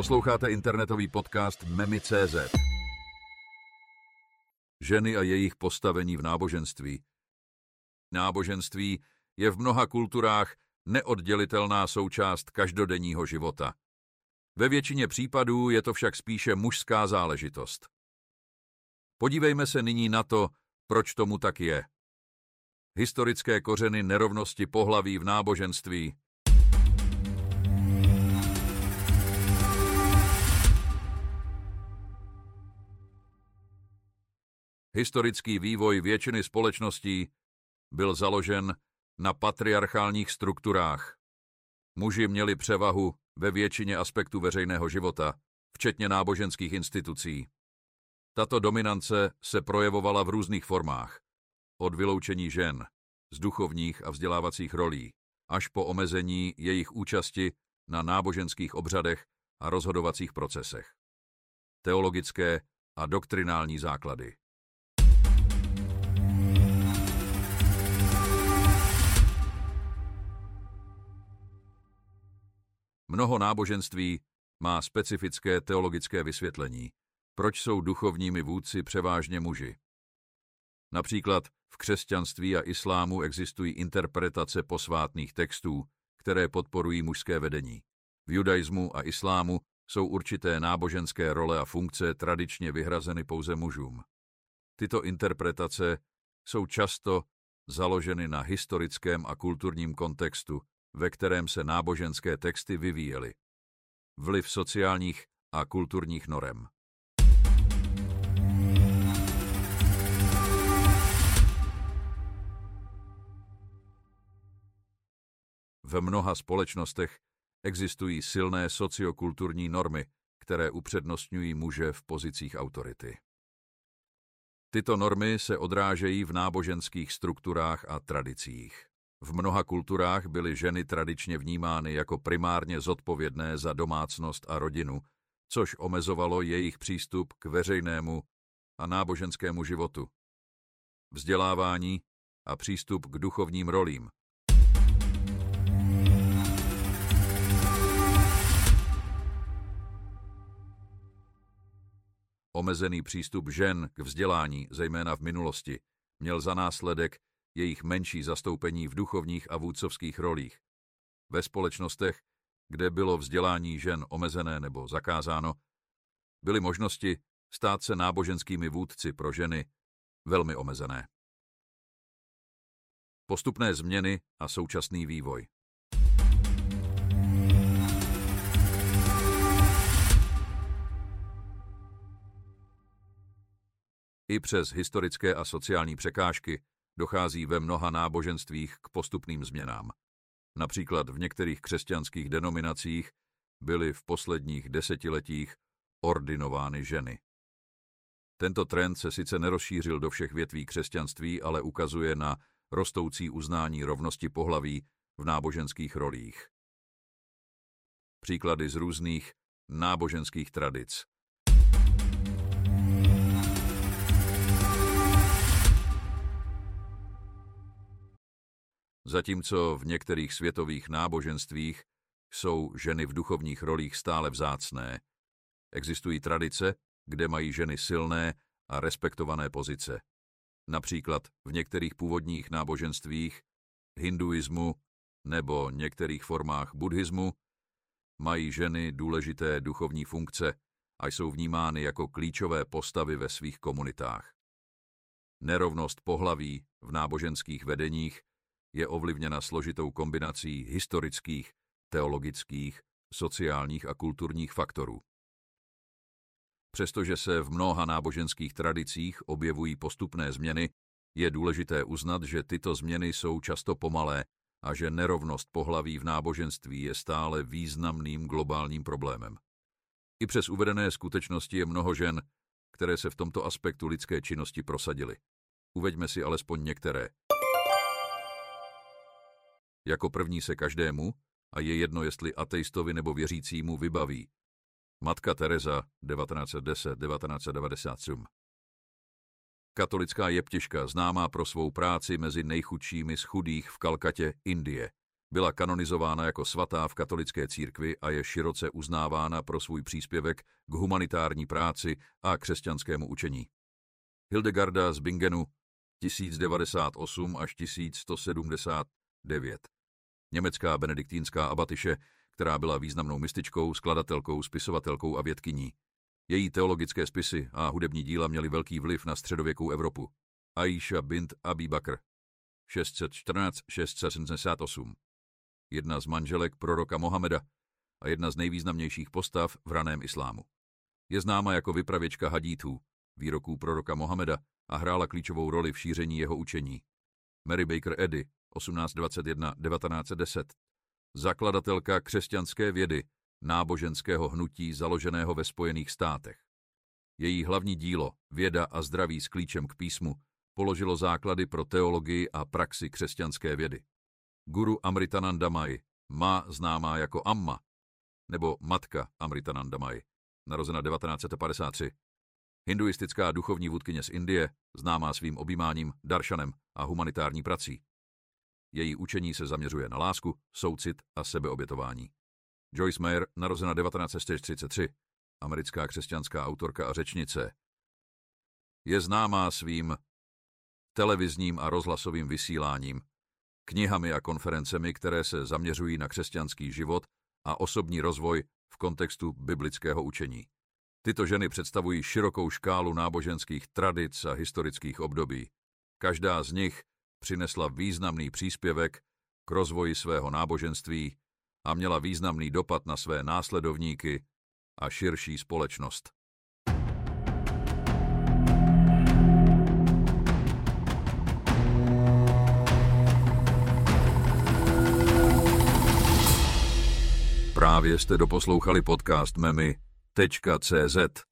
Posloucháte internetový podcast Memi.cz. Ženy a jejich postavení v náboženství. Náboženství je v mnoha kulturách neoddělitelná součást každodenního života. Ve většině případů je to však spíše mužská záležitost. Podívejme se nyní na to, proč tomu tak je. Historické kořeny nerovnosti pohlaví v náboženství. Historický vývoj většiny společností byl založen na patriarchálních strukturách. Muži měli převahu ve většině aspektů veřejného života, včetně náboženských institucí. Tato dominance se projevovala v různých formách. Od vyloučení žen z duchovních a vzdělávacích rolí až po omezení jejich účasti na náboženských obřadech a rozhodovacích procesech. Teologické a doktrinální základy. Mnoho náboženství má specifické teologické vysvětlení, proč jsou duchovními vůdci převážně muži. Například v křesťanství a islámu existují interpretace posvátných textů, které podporují mužské vedení. V judaismu a islámu jsou určité náboženské role a funkce tradičně vyhrazeny pouze mužům. Tyto interpretace jsou často založeny na historickém a kulturním kontextu, ve kterém se náboženské texty vyvíjely. Vliv sociálních a kulturních norem. V mnoha společnostech existují silné sociokulturní normy, které upřednostňují muže v pozicích autority. Tyto normy se odrážejí v náboženských strukturách a tradicích. V mnoha kulturách byly ženy tradičně vnímány jako primárně zodpovědné za domácnost a rodinu, což omezovalo jejich přístup k veřejnému a náboženskému životu. Vzdělávání a přístup k duchovním rolím. Omezený přístup žen k vzdělání, zejména v minulosti, měl za následek jejich menší zastoupení v duchovních a vůdcovských rolích. Ve společnostech, kde bylo vzdělání žen omezené nebo zakázáno, byly možnosti stát se náboženskými vůdci pro ženy velmi omezené. Postupné změny a současný vývoj. I přes historické a sociální překážky dochází ve mnoha náboženstvích k postupným změnám. Například v některých křesťanských denominacích byly v posledních desetiletích ordinovány ženy. Tento trend se sice nerozšířil do všech větví křesťanství, ale ukazuje na rostoucí uznání rovnosti pohlaví v náboženských rolích. Příklady z různých náboženských tradic. Zatímco v některých světových náboženstvích jsou ženy v duchovních rolích stále vzácné, existují tradice, kde mají ženy silné a respektované pozice. Například v některých původních náboženstvích, hinduismu nebo některých formách buddhismu mají ženy důležité duchovní funkce a jsou vnímány jako klíčové postavy ve svých komunitách. Nerovnost pohlaví v náboženských vedeních je ovlivněna složitou kombinací historických, teologických, sociálních a kulturních faktorů. Přestože se v mnoha náboženských tradicích objevují postupné změny, je důležité uznat, že tyto změny jsou často pomalé a že nerovnost pohlaví v náboženství je stále významným globálním problémem. I přes uvedené skutečnosti je mnoho žen, které se v tomto aspektu lidské činnosti prosadily. Uveďme si alespoň některé. Jako první se každému, a je jedno jestli ateistovi nebo věřícímu, vybaví. Matka Teresa 1910-1997 Katolická jeptiška, známá pro svou práci mezi nejchudšími z chudých v Kalkatě, Indie. Byla kanonizována jako svatá v katolické církvi a je široce uznávána pro svůj příspěvek k humanitární práci a křesťanskému učení. Hildegarda z Bingenu 1098 až 1179. Německá benediktínská abatyše, která byla významnou mističkou, skladatelkou, spisovatelkou a vědkyní. Její teologické spisy a hudební díla měly velký vliv na středověkou Evropu. Aisha bint Abi Bakr 614-678 Jedna z manželek proroka Mohameda a jedna z nejvýznamnějších postav v raném islámu. Je známa jako vypravěčka hadítů, výroků proroka Mohameda a hrála klíčovou roli v šíření jeho učení. Mary Baker Eddy, 1821-1910, zakladatelka křesťanské vědy, náboženského hnutí založeného ve Spojených státech. Její hlavní dílo, Věda a zdraví s klíčem k písmu, položilo základy pro teologii a praxi křesťanské vědy. Guru Amritananda Mai, ma známá jako Amma, nebo matka Amritananda Mai, narozena 1953, hinduistická duchovní vůdkyně z Indie, známá svým objímáním, daršanem a humanitární prací. Její učení se zaměřuje na lásku, soucit a sebeobětování. Joyce Meyer, narozena 1933, americká křesťanská autorka a řečnice, je známá svým televizním a rozhlasovým vysíláním, knihami a konferencemi, které se zaměřují na křesťanský život a osobní rozvoj v kontextu biblického učení. Tyto ženy představují širokou škálu náboženských tradic a historických období. Každá z nich přinesla významný příspěvek k rozvoji svého náboženství a měla významný dopad na své následovníky a širší společnost. Právě jste doposlouchali podcast Memy.cz.